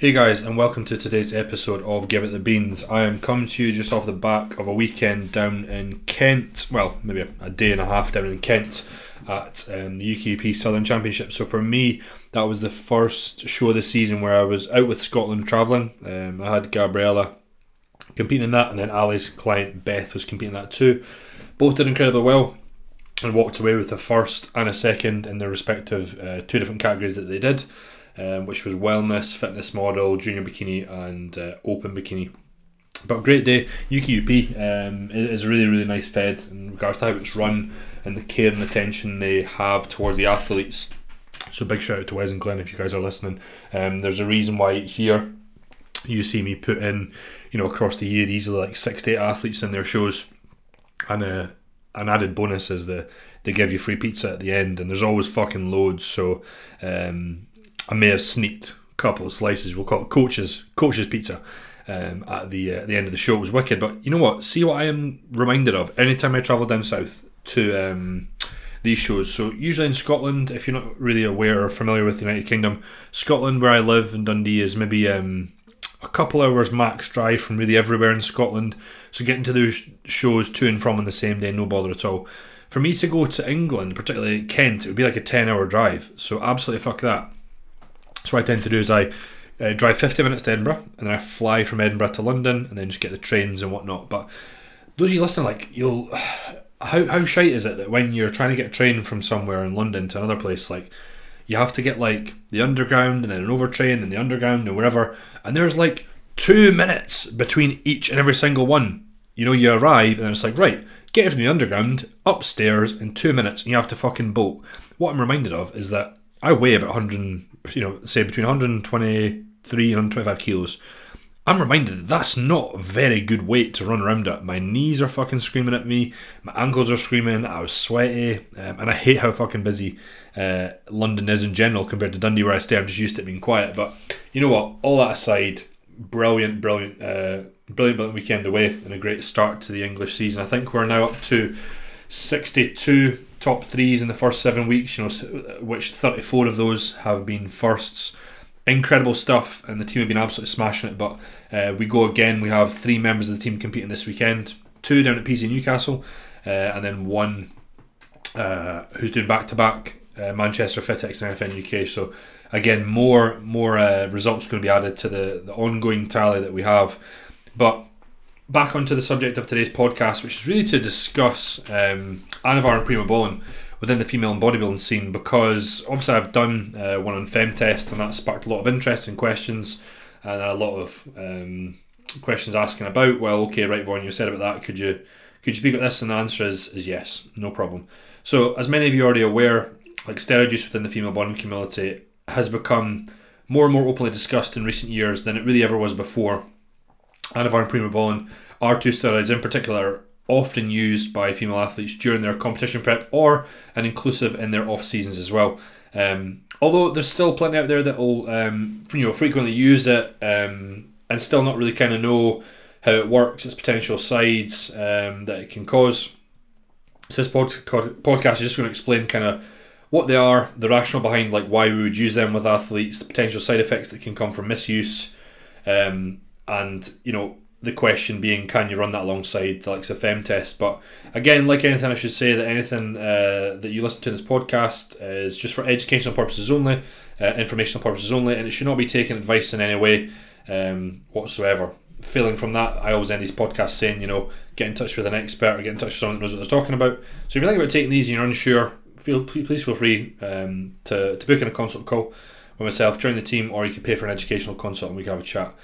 Hey guys, and welcome to today's episode of Give It the Beans. I am coming to you just off the back of a weekend down in Kent. Well, maybe a, day and a half down in Kent at um, the UKP Southern Championship. So for me, that was the first show of the season where I was out with Scotland travelling. Um, I had Gabriella competing in that, and then Ali's client Beth was competing in that too. Both did incredibly well and walked away with a first and a second in their respective uh, two different categories that they did um, which was wellness, fitness model, junior bikini, and uh, open bikini. But great day. UKUP um, is a really, really nice fed in regards to how it's run and the care and attention they have towards the athletes. So big shout out to Wes and Glenn if you guys are listening. Um, there's a reason why each year you see me put in, you know, across the year easily like six to eight athletes in their shows, and uh, an added bonus is the they give you free pizza at the end, and there's always fucking loads. So um, I may have sneaked a couple of slices. We'll call it coach's coach's pizza. Um, at the uh, the end of the show it was wicked. But you know what? See what I am reminded of anytime I travel down south to um, these shows. So usually in Scotland, if you're not really aware or familiar with the United Kingdom, Scotland where I live in Dundee is maybe um, a couple hours max drive from really everywhere in Scotland. So getting to those shows to and from on the same day, no bother at all. For me to go to England, particularly Kent, it would be like a ten hour drive. So absolutely fuck that. So what I tend to do is I uh, drive 50 minutes to Edinburgh and then I fly from Edinburgh to London and then just get the trains and whatnot. But those of you listening, like, you'll. How, how shite is it that when you're trying to get a train from somewhere in London to another place, like, you have to get like the underground and then an overtrain and the underground and wherever, and there's like two minutes between each and every single one. You know, you arrive and it's like, right, get from the underground upstairs in two minutes and you have to fucking bolt. What I'm reminded of is that I weigh about 100 you know, say between 123 and 125 kilos, I'm reminded that that's not very good weight to run around at. My knees are fucking screaming at me, my ankles are screaming, I was sweaty, um, and I hate how fucking busy uh, London is in general compared to Dundee where I stay. I'm just used to it being quiet. But you know what? All that aside, brilliant, brilliant, uh, brilliant, brilliant weekend away and a great start to the English season. I think we're now up to 62 top threes in the first seven weeks, you know, which 34 of those have been firsts. Incredible stuff, and the team have been absolutely smashing it. But uh, we go again. We have three members of the team competing this weekend two down at PC Newcastle, uh, and then one uh, who's doing back to back Manchester FitX and FN UK. So, again, more more uh, results going to be added to the, the ongoing tally that we have. But back onto the subject of today's podcast, which is really to discuss um, Anavar and Prima Bolin within the female and bodybuilding scene because obviously I've done uh, one on FemTest and that sparked a lot of interest and questions and a lot of um, questions asking about well okay right Vaughan you said about that. Could you could you speak about this? And the answer is, is yes no problem. So as many of you are already aware like steroid use within the female bodybuilding community has become more and more openly discussed in recent years than it really ever was before Anavar and Primobolan are two steroids in particular often used by female athletes during their competition prep or and inclusive in their off seasons as well. Um, although there's still plenty out there that will um, you know frequently use it um, and still not really kind of know how it works, its potential sides um, that it can cause. So this pod- podcast is just going to explain kind of what they are, the rationale behind like why we would use them with athletes, potential side effects that can come from misuse, um, and you know the question being, can you run that alongside the likes of FemTest? But again, like anything, I should say that anything uh, that you listen to in this podcast is just for educational purposes only, uh, informational purposes only, and it should not be taken advice in any way um, whatsoever. Failing from that, I always end these podcasts saying, you know, get in touch with an expert or get in touch with someone that knows what they're talking about. So if you're thinking about taking these and you're unsure, feel please feel free um, to, to book in a consult call with myself, join the team, or you can pay for an educational consult and we can have a chat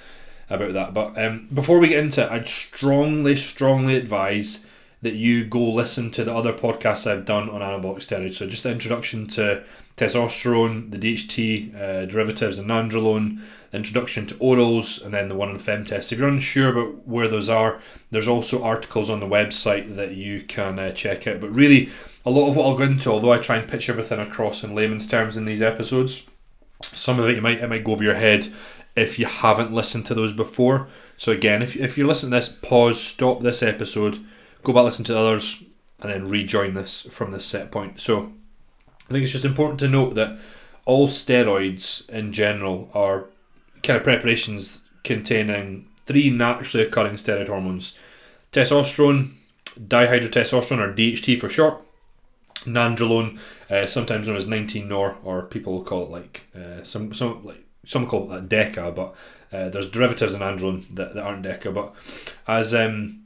about that. But um, before we get into it, I'd strongly, strongly advise that you go listen to the other podcasts I've done on anabolic steroids. So just the introduction to testosterone, the DHT uh, derivatives, and nandrolone, introduction to orals, and then the one on FemTest. If you're unsure about where those are, there's also articles on the website that you can uh, check out. But really, a lot of what I'll go into, although I try and pitch everything across in layman's terms in these episodes, some of it you might it might go over your head if you haven't listened to those before. So again, if, if you're listening to this, pause, stop this episode, go back listen to the others, and then rejoin this from this set point. So I think it's just important to note that all steroids in general are kind of preparations containing three naturally occurring steroid hormones testosterone, dihydrotestosterone, or DHT for short, nandrolone, uh, sometimes known as 19-nor, or people call it like uh, some some like some call it that deca, but uh, there's derivatives in nandrolone that, that aren't deca. But as um,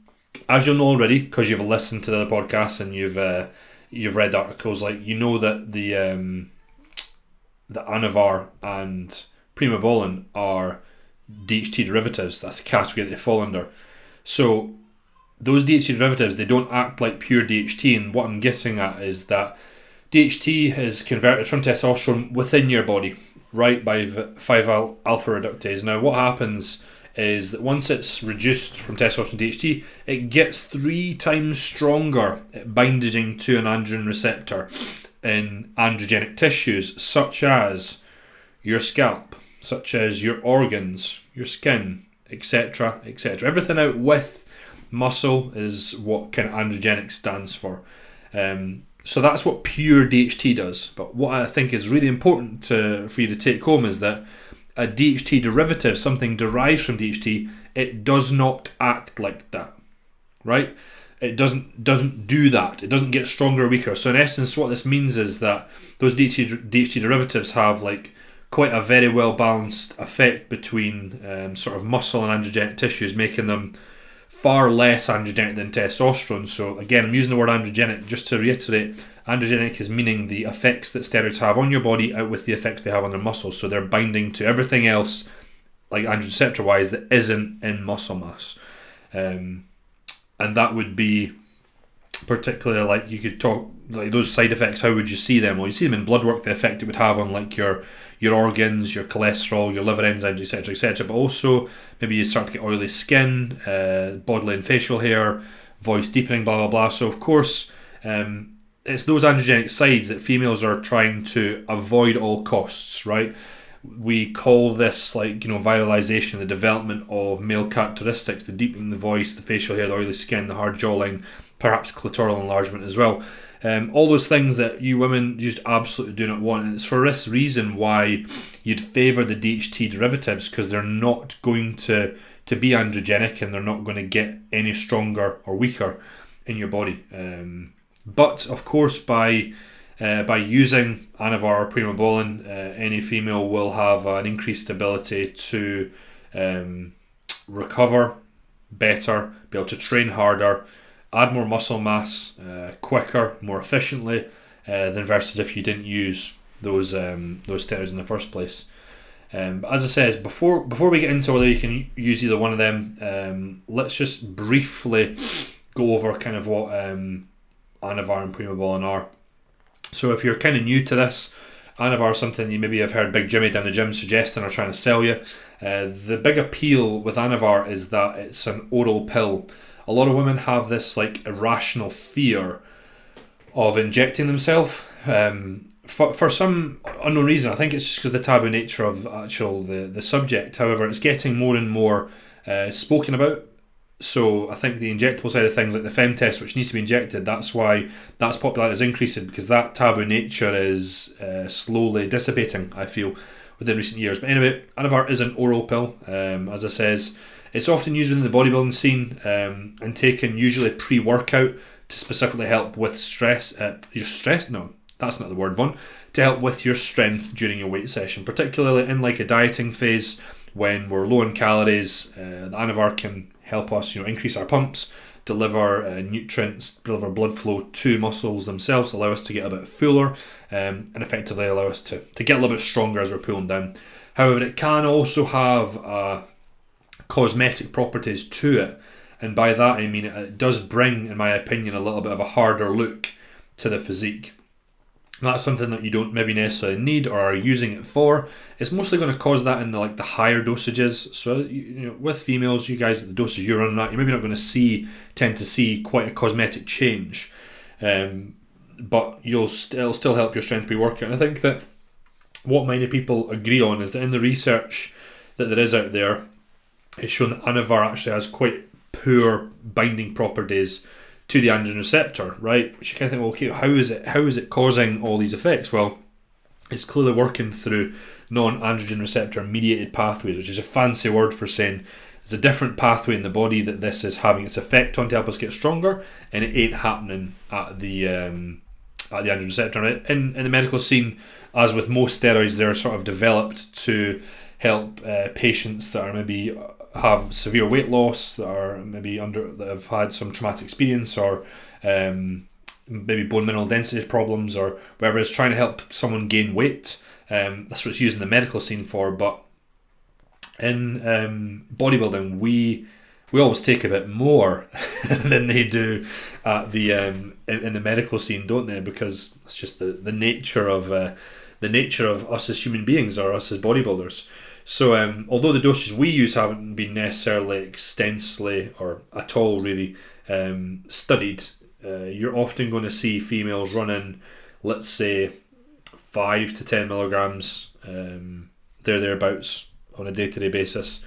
as you'll know already, because you've listened to the other podcasts and you've uh, you've read articles, like you know that the um, the Anavar and Primobolan are DHT derivatives. That's the category that they fall under. So those DHT derivatives they don't act like pure DHT, and what I'm guessing at is that DHT is converted from testosterone within your body, right, by 5 alpha reductase. Now, what happens is that once it's reduced from testosterone DHT, it gets three times stronger at binding to an androgen receptor in androgenic tissues, such as your scalp, such as your organs, your skin, etc., etc. Everything out with muscle is what kind of androgenic stands for. Um, so that's what pure DHT does. But what I think is really important to, for you to take home is that a DHT derivative, something derived from DHT, it does not act like that, right? It doesn't doesn't do that. It doesn't get stronger or weaker. So in essence, what this means is that those DHT, DHT derivatives have like quite a very well balanced effect between um, sort of muscle and androgenic tissues, making them far less androgenic than testosterone. So again, I'm using the word androgenic just to reiterate. Androgenic is meaning the effects that steroids have on your body out with the effects they have on their muscles. So they're binding to everything else, like androgen receptor wise, that isn't in muscle mass. Um, and that would be particularly like you could talk like those side effects. How would you see them? Well, you see them in blood work. The effect it would have on like your your organs, your cholesterol, your liver enzymes, etc., etc. But also maybe you start to get oily skin, uh, bodily and facial hair, voice deepening, blah blah blah. So of course, um, it's those androgenic sides that females are trying to avoid all costs, right? We call this like you know viralization, the development of male characteristics, the deepening the voice, the facial hair, the oily skin, the hard jawline, perhaps clitoral enlargement as well. Um, all those things that you women just absolutely do not want. And it's for this reason why you'd favour the DHT derivatives because they're not going to, to be androgenic and they're not going to get any stronger or weaker in your body. Um, but of course, by uh, by using Anavar or Primobolan, uh, any female will have an increased ability to um, recover better, be able to train harder, add more muscle mass uh, quicker, more efficiently uh, than versus if you didn't use those um, those steroids in the first place. Um, but as I says before, before we get into whether you can use either one of them, um, let's just briefly go over kind of what um, Anavar and Primobolan are. So if you're kind of new to this, Anavar is something you maybe have heard Big Jimmy down the gym suggesting or trying to sell you. Uh, the big appeal with Anavar is that it's an oral pill a lot of women have this like irrational fear of injecting themselves um, for, for some unknown reason. I think it's just because the taboo nature of actual the, the subject. However, it's getting more and more uh, spoken about. So I think the injectable side of things, like the fem test, which needs to be injected, that's why that's popularity is increasing because that taboo nature is uh, slowly dissipating. I feel within recent years. But anyway, Anavar is an oral pill, um, as I says. It's often used within the bodybuilding scene um, and taken usually pre workout to specifically help with stress. Uh, your stress? No, that's not the word, Von. To help with your strength during your weight session, particularly in like a dieting phase when we're low in calories. Uh, the Anavar can help us, you know, increase our pumps, deliver uh, nutrients, deliver blood flow to muscles themselves, allow us to get a bit fuller, um, and effectively allow us to, to get a little bit stronger as we're pulling down. However, it can also have a cosmetic properties to it. And by that I mean it does bring, in my opinion, a little bit of a harder look to the physique. And that's something that you don't maybe necessarily need or are using it for. It's mostly going to cause that in the like the higher dosages. So you know, with females, you guys the doses you're on that you're maybe not going to see tend to see quite a cosmetic change, um, but you'll still still help your strength pre workout. And I think that what many people agree on is that in the research that there is out there, it's shown that Anavar actually has quite poor binding properties to the androgen receptor, right? Which you kind of think, well, okay, how is it how is it causing all these effects? Well, it's clearly working through non-androgen receptor mediated pathways, which is a fancy word for saying there's a different pathway in the body that this is having its effect on to help us get stronger, and it ain't happening at the um, at the androgen receptor. In in the medical scene, as with most steroids, they're sort of developed to help uh, patients that are maybe have severe weight loss, that are maybe under that have had some traumatic experience or um, maybe bone mineral density problems or whatever. It's trying to help someone gain weight. Um, that's what it's used in the medical scene for. But in um, bodybuilding, we we always take a bit more than they do at the um, in, in, the medical scene, don't they? Because it's just the the nature of uh, the nature of us as human beings or us as bodybuilders. So, um, although the dosages we use haven't been necessarily extensively or at all really um, studied, uh, you're often going to see females running, let's say, five to ten milligrams, um, there thereabouts on a day to day basis.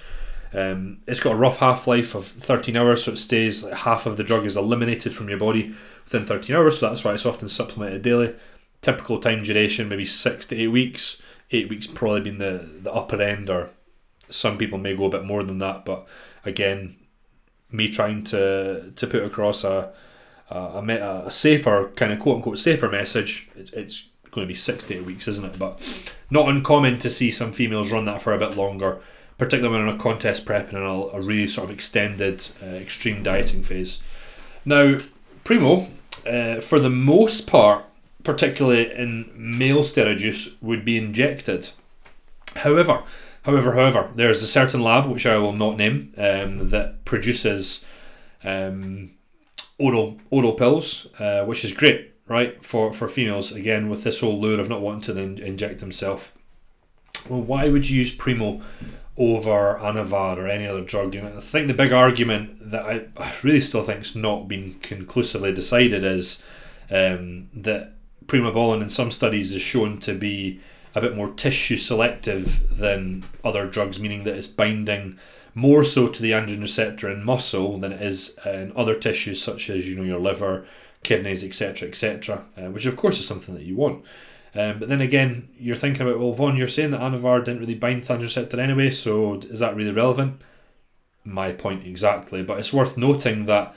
Um, it's got a rough half life of 13 hours, so it stays like half of the drug is eliminated from your body within 13 hours, so that's why it's often supplemented daily. Typical time duration, maybe six to eight weeks eight weeks probably been the, the upper end, or some people may go a bit more than that. But again, me trying to to put across a a, a safer kind of quote unquote safer message, it's, it's going to be six to eight weeks, isn't it? But not uncommon to see some females run that for a bit longer, particularly when on a contest prep and in a, a really sort of extended uh, extreme dieting phase. Now, Primo, uh, for the most part, particularly in male steroid use, would be injected. However, however, however, there is a certain lab which I will not name um, that produces um, oral oral pills, uh, which is great, right, for for females. Again, with this whole lure of not wanting to inject themselves. Well, why would you use Primo over Anavar or any other drug? Know, I think the big argument that I, I really still think has not been conclusively decided is um, that primobolan in some studies is shown to be a bit more tissue selective than other drugs, meaning that it's binding more so to the androgen receptor in muscle than it is in other tissues such as you know your liver, kidneys, etc., etc. Uh, which of course is something that you want. Um, but then again, you're thinking about well, Vaughn, you're saying that Anavar didn't really bind to androgen receptor anyway, so is that really relevant? My point exactly, but it's worth noting that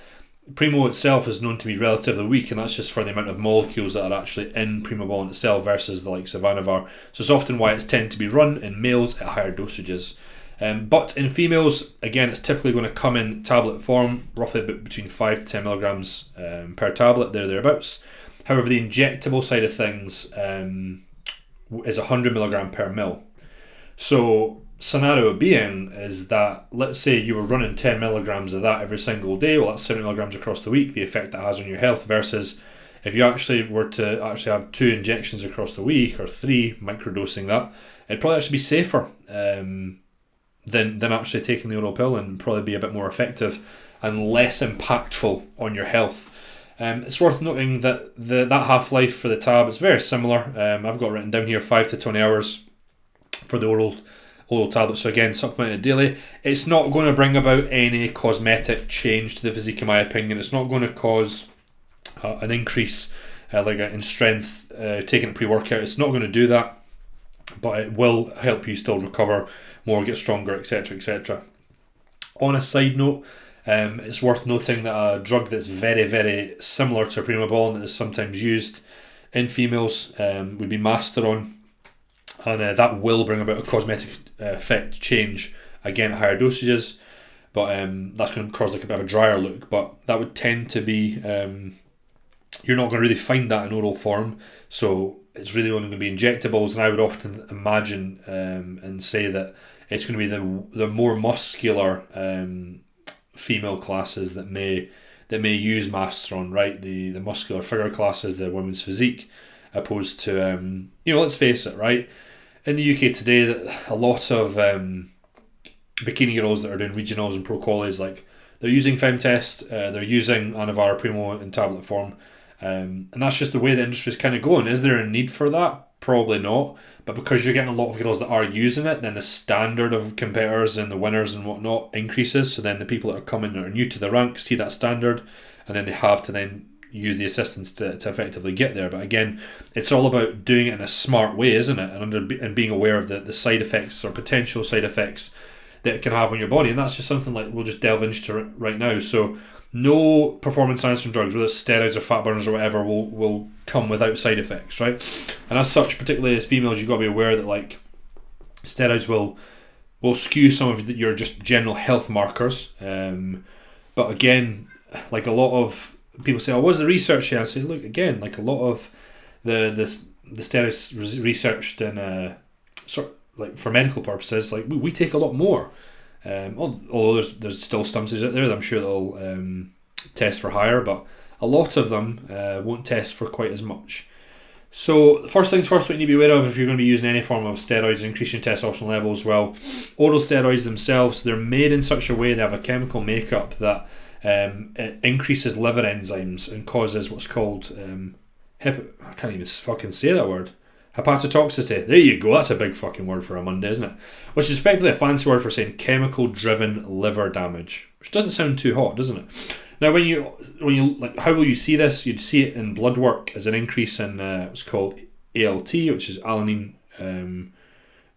Primo itself is known to be relatively weak, and that's just for the amount of molecules that are actually in Primobolan itself versus the likes of Anavar. So it's often why it's tend to be run in males at higher dosages. Um, but in females, again, it's typically going to come in tablet form, roughly between 5 to 10 milligrams um, per tablet, there thereabouts. However, the injectable side of things um, is 100 milligram per mil. So scenario being is that let's say you were running 10 milligrams of that every single day well that's 70 milligrams across the week the effect that has on your health versus if you actually were to actually have two injections across the week or three microdosing that it'd probably actually be safer um, than, than actually taking the oral pill and probably be a bit more effective and less impactful on your health um, it's worth noting that the that half life for the tab is very similar. Um, I've got written down here five to twenty hours for the oral oral tablets. So again, supplemented daily. It's not going to bring about any cosmetic change to the physique, in my opinion. It's not going to cause uh, an increase, uh, like in strength, uh, taking a pre-workout. It's not going to do that, but it will help you still recover more, get stronger, etc., etc. On a side note. Um, it's worth noting that a drug that's very, very similar to primobolan that is sometimes used in females um, would be Masteron, and uh, that will bring about a cosmetic effect change again at higher dosages, but um, that's going to cause like a bit of a drier look. But that would tend to be um, you're not going to really find that in oral form, so it's really only going to be injectables. And I would often imagine um, and say that it's going to be the the more muscular um, female classes that may that may use Masteron, right? The the muscular figure classes, the women's physique, opposed to um, you know, let's face it, right? In the UK today, a lot of um, bikini girls that are doing regionals and pro qualies, like they're using Femtest, uh, they're using Anavar Primo in tablet form, um, and that's just the way the industry is kind of going. Is there a need for that? Probably not. But because you're getting a lot of girls that are using it, then the standard of competitors and the winners and whatnot increases. So then the people that are coming that are new to the rank see that standard, and then they have to then use the assistance to, to effectively get there. But again, it's all about doing it in a smart way, isn't it? And under and being aware of the, the side effects or potential side effects that it can have on your body. And that's just something like we'll just delve into right now. So no performance enhancing drugs, whether it's steroids or fat burners or whatever, will will come without side effects, right? And as such, particularly as females, you've got to be aware that like steroids will will skew some of your just general health markers. Um, but again, like a lot of people say, "Oh, what's the research here?" I say, "Look, again, like a lot of the the the steroids researched in uh, sort of like for medical purposes, like we, we take a lot more. Um, although there's there's still studies out there that I'm sure they'll um, test for higher, but a lot of them uh, won't test for quite as much. So first things first, what you need to be aware of if you're going to be using any form of steroids, increasing testosterone levels. Well, oral steroids themselves, they're made in such a way they have a chemical makeup that um, it increases liver enzymes and causes what's called um, hip. I can't even fucking say that word. Hepatotoxicity. There you go. That's a big fucking word for a Monday, isn't it? Which is effectively a fancy word for saying chemical-driven liver damage, which doesn't sound too hot, doesn't it? Now, when you when you like, how will you see this? You'd see it in blood work as an increase in uh, what's called ALT, which is alanine. Um,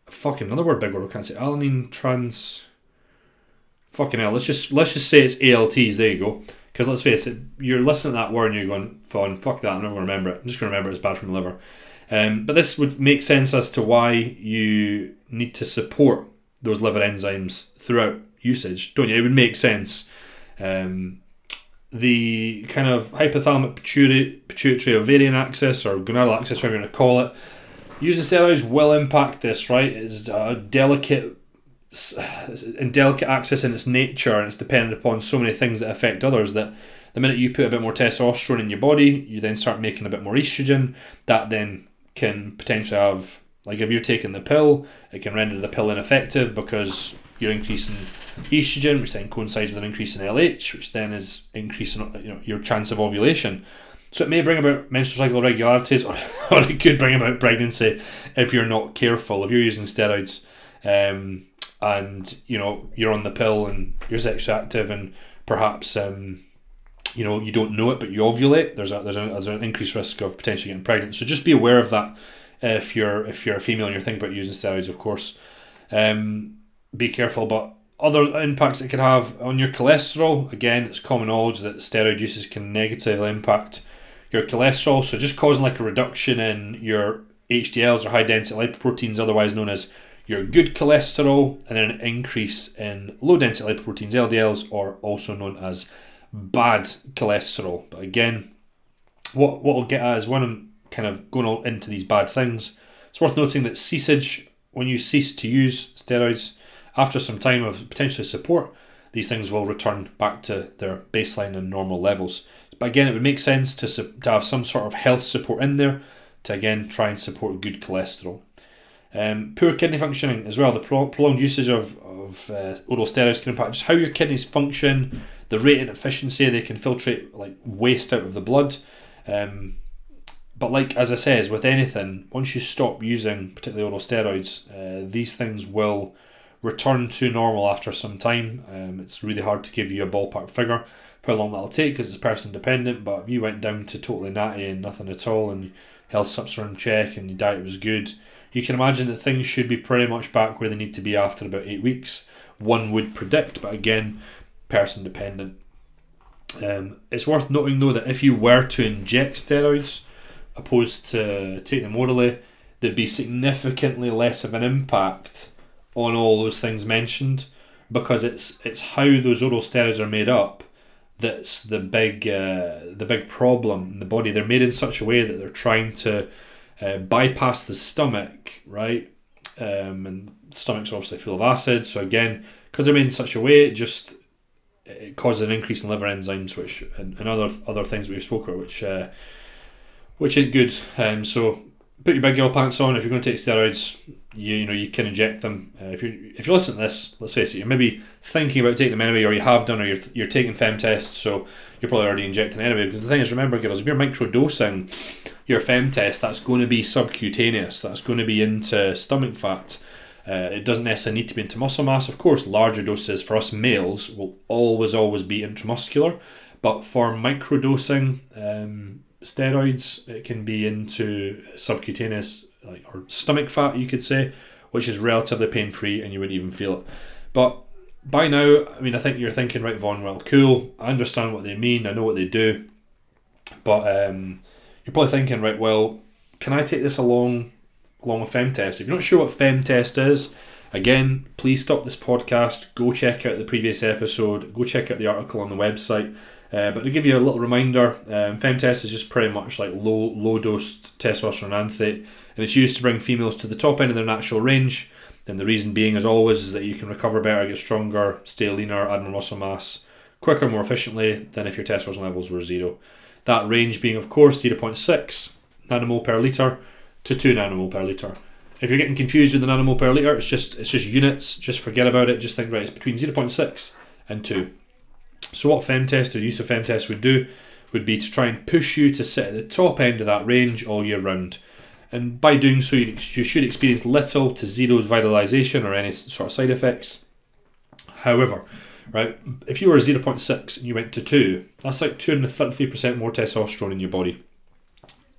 fucking another word, big word. I can't say alanine trans. Fucking hell. Let's just let's just say it's ALTs. There you go. Because let's face it, you're listening to that word and you're going, "Fun, fuck that. I'm never going to remember it. I'm just going to remember it's bad for my liver." Um, but this would make sense as to why you need to support those liver enzymes throughout usage, don't you? It would make sense. Um, the kind of hypothalamic pituitary, pituitary ovarian axis or gonadal axis, whatever you want to call it, using steroids will impact this, right? It's a delicate and delicate axis in its nature and it's dependent upon so many things that affect others that the minute you put a bit more testosterone in your body, you then start making a bit more estrogen. That then can potentially have, like if you're taking the pill, it can render the pill ineffective because you're increasing estrogen, which then coincides with an increase in LH, which then is increasing you know your chance of ovulation. So it may bring about menstrual cycle irregularities, or, or it could bring about pregnancy if you're not careful. If you're using steroids, um, and you know you're on the pill and you're sexually active, and perhaps um, you know you don't know it, but you ovulate. There's a there's, a, there's an increased risk of potentially getting pregnant. So just be aware of that if you're if you're a female and you're thinking about using steroids, of course. Um, be careful. But other impacts it can have on your cholesterol, again, it's common knowledge that steroid uses can negatively impact your cholesterol. So just causing like a reduction in your HDLs or high density lipoproteins, otherwise known as your good cholesterol, and an increase in low density lipoproteins, LDLs, or also known as bad cholesterol. But again, what what we'll get at is when I'm kind of going all into these bad things, it's worth noting that ceasage, when you cease to use steroids, after some time of potentially support, these things will return back to their baseline and normal levels. But again, it would make sense to, to have some sort of health support in there to again try and support good cholesterol. Um, poor kidney functioning as well. The prolonged usage of, of uh, oral steroids can impact just how your kidneys function, the rate and efficiency they can filtrate like waste out of the blood. Um, but like as I says, with anything, once you stop using particularly oral steroids, uh, these things will return to normal after some time. Um, it's really hard to give you a ballpark figure how long that'll take because it's person dependent. But if you went down to totally natty and nothing at all, and health subs check and your diet was good, you can imagine that things should be pretty much back where they need to be after about eight weeks. One would predict, but again, person dependent. Um, it's worth noting though that if you were to inject steroids opposed to take them orally, there'd be significantly less of an impact on all those things mentioned because it's it's how those oral steroids are made up that's the big uh, the big problem in the body. They're made in such a way that they're trying to uh, bypass the stomach, right? Um, and stomach's obviously full of acid, so again, because they're made in such a way, it just it causes an increase in liver enzymes, which and, and other other things we've spoken about, which uh, which ain't good. Um, so put your big girl pants on if you're going to take steroids you, you know you can inject them. Uh, if you if you listen to this, let's face it, you're maybe thinking about taking them anyway, or you have done, or you're, you're taking fem tests, so you're probably already injecting anyway. Because the thing is, remember, girls, if you're micro microdosing your fem test, that's going to be subcutaneous. That's going to be into stomach fat. Uh, it doesn't necessarily need to be into muscle mass. Of course, larger doses for us males will always always be intramuscular, But for microdosing um, steroids, it can be into subcutaneous like or stomach fat, you could say, which is relatively pain free, and you wouldn't even feel it. But by now, I mean, I think you're thinking, right, Vaughn, well, cool. I understand what they mean. I know what they do. But um, you're probably thinking, right, well, can I take this along along with FemTest? If you're not sure what FemTest is, again, please stop this podcast. Go check out the previous episode. Go check out the article on the website. Uh, but to give you a little reminder, um, FemTest is just pretty much like low low dosed testosterone anthet, and it's used to bring females to the top end of their natural range. And the reason being, as always, is that you can recover better, get stronger, stay leaner, add more muscle mass quicker, more efficiently than if your testosterone levels were zero. That range being, of course, 0.6 nanomole per litre to 2 nanomole per litre. If you're getting confused with the nanomole per litre, it's just it's just units. Just forget about it. Just think right, it's between 0.6 and 2. So what FemTest or use of FemTest would do would be to try and push you to sit at the top end of that range all year round. And by doing so, you, you should experience little to zero vitalization or any sort of side effects. However, right, if you were 0.6 and you went to 2, that's like 233% more testosterone in your body.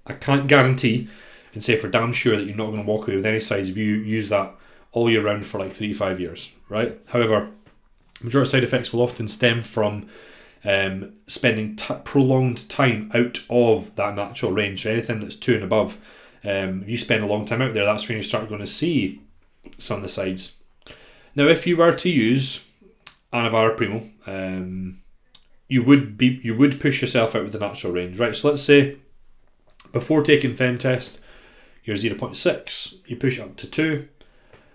I can't guarantee and say for damn sure that you're not going to walk away with any size if you use that all year round for like three five years, right? However, majority side effects will often stem from um, spending t- prolonged time out of that natural range. So anything that's two and above, um, if you spend a long time out there, that's when you start going to see some of the sides. Now, if you were to use Anavar Primo, um, you would be you would push yourself out with the natural range, right? So let's say before taking FemTest, you're 0.6, you push up to 2, and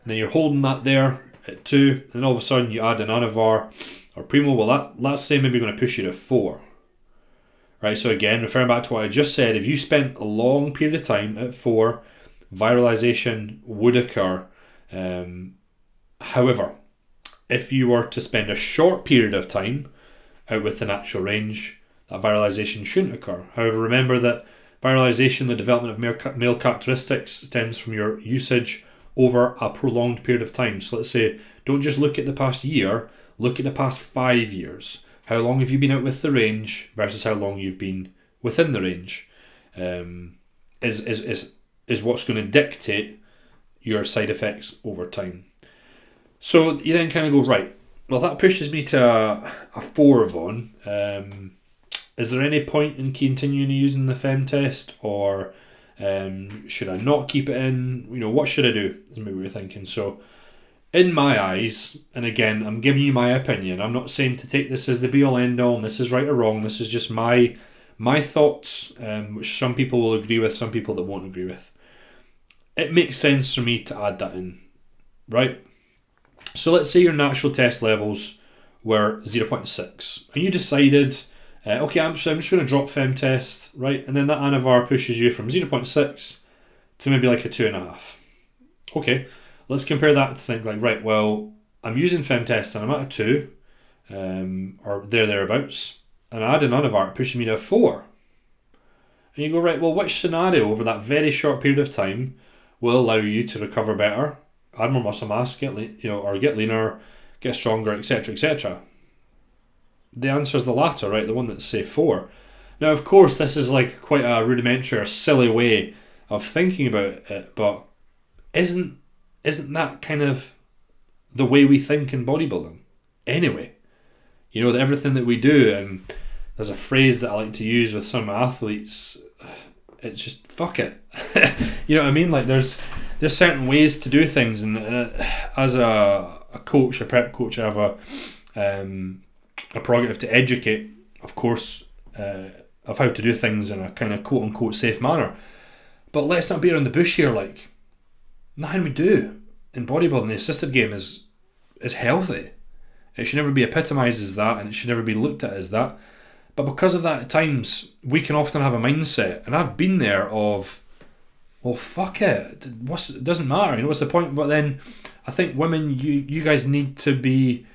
then you're holding that there at 2, and then all of a sudden you add an Anavar or Primo, well, that, let's say maybe going to push you to 4. Right, so again, referring back to what I just said, if you spent a long period of time at 4, viralization would occur. Um, however, if you were to spend a short period of time out with the natural range, that viralization shouldn't occur. However, remember that Viralization, the development of male characteristics, stems from your usage over a prolonged period of time. So let's say, don't just look at the past year, look at the past five years. How long have you been out with the range versus how long you've been within the range? Um, is, is, is, is what's going to dictate your side effects over time. So you then kind of go, right, well, that pushes me to a, a four, Vaughn. Um, is there any point in continuing using the fem test or um, should I not keep it in? You know, what should I do? Is maybe we're thinking. So, in my eyes, and again, I'm giving you my opinion. I'm not saying to take this as the be all end all, and this is right or wrong. This is just my my thoughts, um, which some people will agree with, some people that won't agree with. It makes sense for me to add that in, right? So let's say your natural test levels were 0.6, and you decided uh, okay, I'm, so I'm just going to drop FemTest, right? And then that Anavar pushes you from 0.6 to maybe like a 2.5. Okay, let's compare that to think like, right, well, I'm using FemTest and I'm at a 2, um, or there, thereabouts, and I add an Anavar, it pushes me to a 4. And you go, right, well, which scenario over that very short period of time will allow you to recover better, add more muscle mass, get le- you know, or get leaner, get stronger, etc., etc the answer is the latter, right? The one that's say four. Now, of course, this is like quite a rudimentary or silly way of thinking about it, but isn't isn't that kind of the way we think in bodybuilding? Anyway, you know everything that we do, and there's a phrase that I like to use with some athletes. It's just fuck it. you know what I mean? Like there's there's certain ways to do things, and uh, as a, a coach, a prep coach, I have a um, a prerogative to educate, of course, uh, of how to do things in a kind of quote unquote safe manner. But let's not be around the bush here. Like nothing we do in bodybuilding, the assisted game is is healthy. It should never be epitomised as that, and it should never be looked at as that. But because of that, at times we can often have a mindset, and I've been there of, well, fuck it, what's it doesn't matter. You know what's the point? But then, I think women, you you guys need to be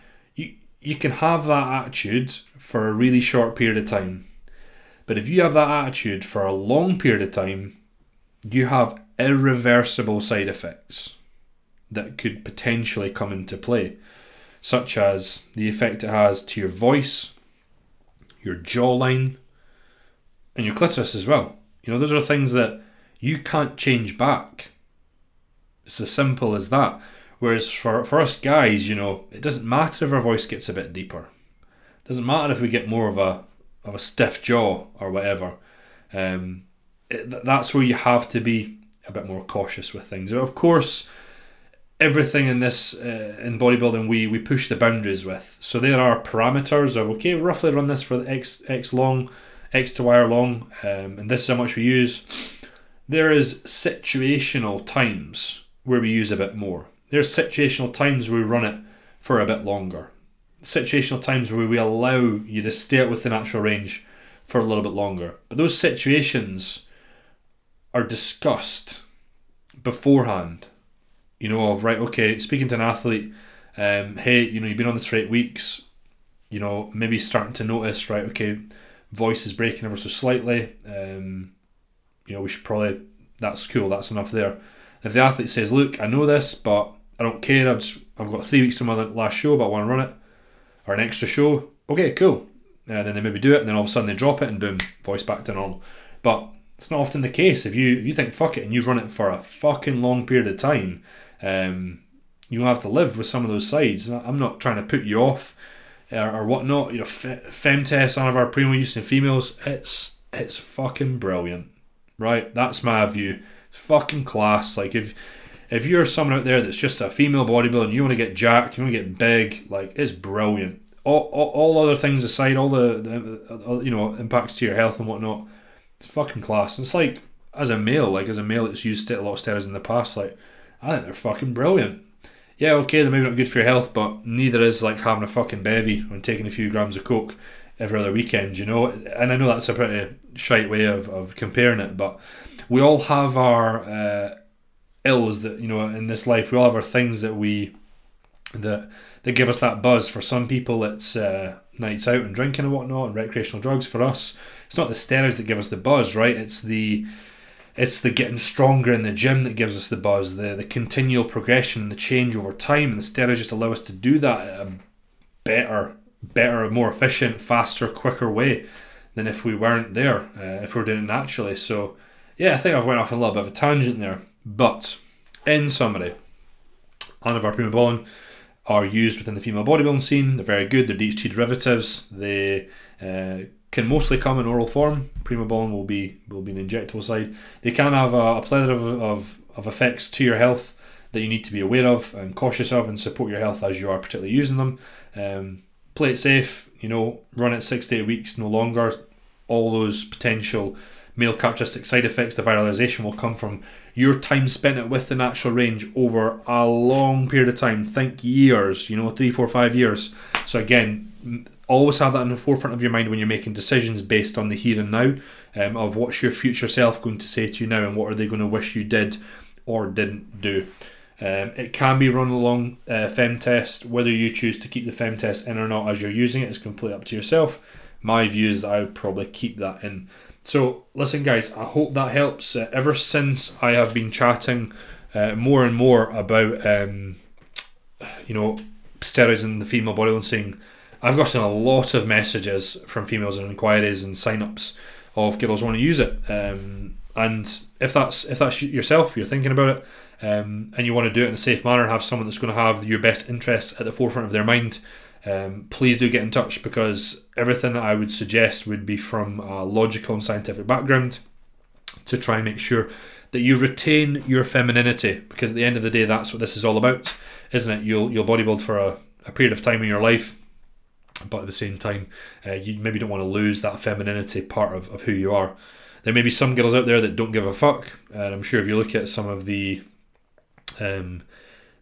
you can have that attitude for a really short period of time. But if you have that attitude for a long period of time, you have irreversible side effects that could potentially come into play, such as the effect it has to your voice, your jawline, and your clitoris as well. You know, those are things that you can't change back. It's as simple as that. Whereas for, for us guys, you know, it doesn't matter if our voice gets a bit deeper. It doesn't matter if we get more of a of a stiff jaw or whatever. Um, it, that's where you have to be a bit more cautious with things. Of course, everything in this uh, in bodybuilding we we push the boundaries with. So there are parameters of okay, roughly run this for x x long, x to y long, um, and this is how much we use. There is situational times where we use a bit more. There's situational times where we run it for a bit longer. Situational times where we allow you to stay out with the natural range for a little bit longer. But those situations are discussed beforehand. You know, of right, okay, speaking to an athlete, um, hey, you know, you've been on this for eight weeks, you know, maybe starting to notice, right, okay, voice is breaking ever so slightly. Um, you know, we should probably that's cool, that's enough there. If the athlete says, Look, I know this, but I don't care. I've just, I've got three weeks to my last show, but I want to run it, or an extra show. Okay, cool. And then they maybe do it, and then all of a sudden they drop it, and boom, voice back to normal. But it's not often the case. If you if you think fuck it and you run it for a fucking long period of time, um, you'll have to live with some of those sides. I'm not trying to put you off or, or whatnot. You know, femtest, some of our primo use in females, it's it's fucking brilliant, right? That's my view. It's fucking class. Like if if you're someone out there that's just a female bodybuilder and you want to get jacked, you want to get big, like it's brilliant. All, all, all other things aside, all the, the, uh, you know impacts to your health and whatnot, it's fucking class. And it's like as a male, like as a male that's used a lot of steroids in the past, like I think they're fucking brilliant. Yeah, okay, they're maybe not good for your health, but neither is like having a fucking bevy and taking a few grams of coke every other weekend, you know. And I know that's a pretty shite way of, of comparing it, but we all have our uh, ills that you know in this life. We all have our things that we that that give us that buzz. For some people, it's uh, nights out and drinking and whatnot, and recreational drugs. For us, it's not the steroids that give us the buzz, right? It's the it's the getting stronger in the gym that gives us the buzz, the the continual progression, and the change over time, and the steroids just allow us to do that at a better, better, more efficient, faster, quicker way than if we weren't there, uh, if we are doing it naturally. So yeah, I think I've went off a little bit of a tangent there. But in summary, Anavar Primobolan are used within the female bodybuilding scene. They're very good. They're DHT derivatives. They uh, can mostly come in oral form. Primobolan will be will be the injectable side. They can have a, a plethora of, of, of effects to your health that you need to be aware of and cautious of and support your health as you are particularly using them. Um, play it safe, you know, run it six to eight weeks, no longer. All those potential male characteristic side effects, the viralization will come from your time spent it with the natural range over a long period of time. Think years, you know, three, four, five years. So again, always have that in the forefront of your mind when you're making decisions based on the here and now um, of what's your future self going to say to you now and what are they going to wish you did or didn't do. Um, it can be run along uh, FemTest. Whether you choose to keep the FemTest in or not as you're using it is completely up to yourself. My view is that I would probably keep that in. So, listen, guys, I hope that helps. Uh, ever since I have been chatting uh, more and more about, um, you know, steroids in the female body and scene, I've gotten a lot of messages from females and inquiries and sign-ups of girls want to use it. Um, and if that's if that's yourself, you're thinking about it, um, and you want to do it in a safe manner, and have someone that's going to have your best interests at the forefront of their mind um, please do get in touch because everything that I would suggest would be from a logical and scientific background to try and make sure that you retain your femininity because at the end of the day that's what this is all about isn't it? You'll you'll bodybuild for a, a period of time in your life but at the same time uh, you maybe don't want to lose that femininity part of, of who you are there may be some girls out there that don't give a fuck and i'm sure if you look at some of the um,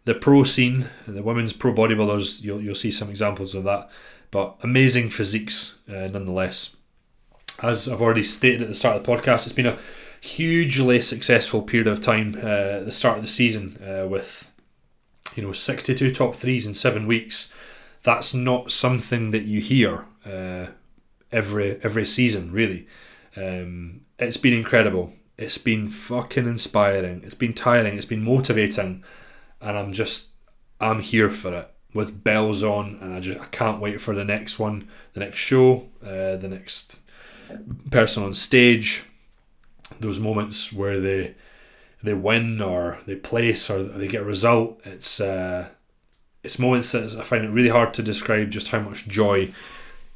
the pro scene, the women's pro bodybuilders, you'll, you'll see some examples of that. But amazing physiques uh, nonetheless. As I've already stated at the start of the podcast, it's been a hugely successful period of time uh, at the start of the season uh, with you know 62 top threes in seven weeks. That's not something that you hear uh, every every season, really. Um, it's been incredible. It's been fucking inspiring. It's been tiring. It's been motivating and I'm just I'm here for it. with bells on, and I just I can't wait for the next one, the next show, uh, the next person on stage. Those moments where they they win or they place or they get a result. It's uh, it's moments that I find it really hard to describe just how much joy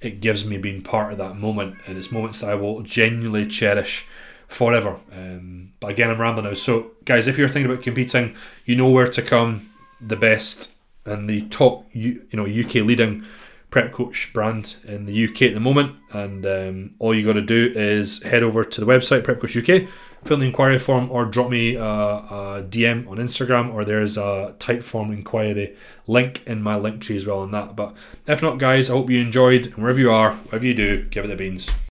it gives me being part of that moment, and it's moments that I will genuinely cherish forever. Um, but again, I'm rambling now. So, guys, if you're thinking about competing, you know where to come. The best and the top, you know, UK leading prep coach brand in the UK at the moment. And um, all you got to do is head over to the website Prep Coach UK, fill the inquiry form, or drop me a, a DM on Instagram, or there's a Typeform inquiry link in my link tree as well on that. But if not, guys, I hope you enjoyed. And wherever you are, whatever you do, give it the beans.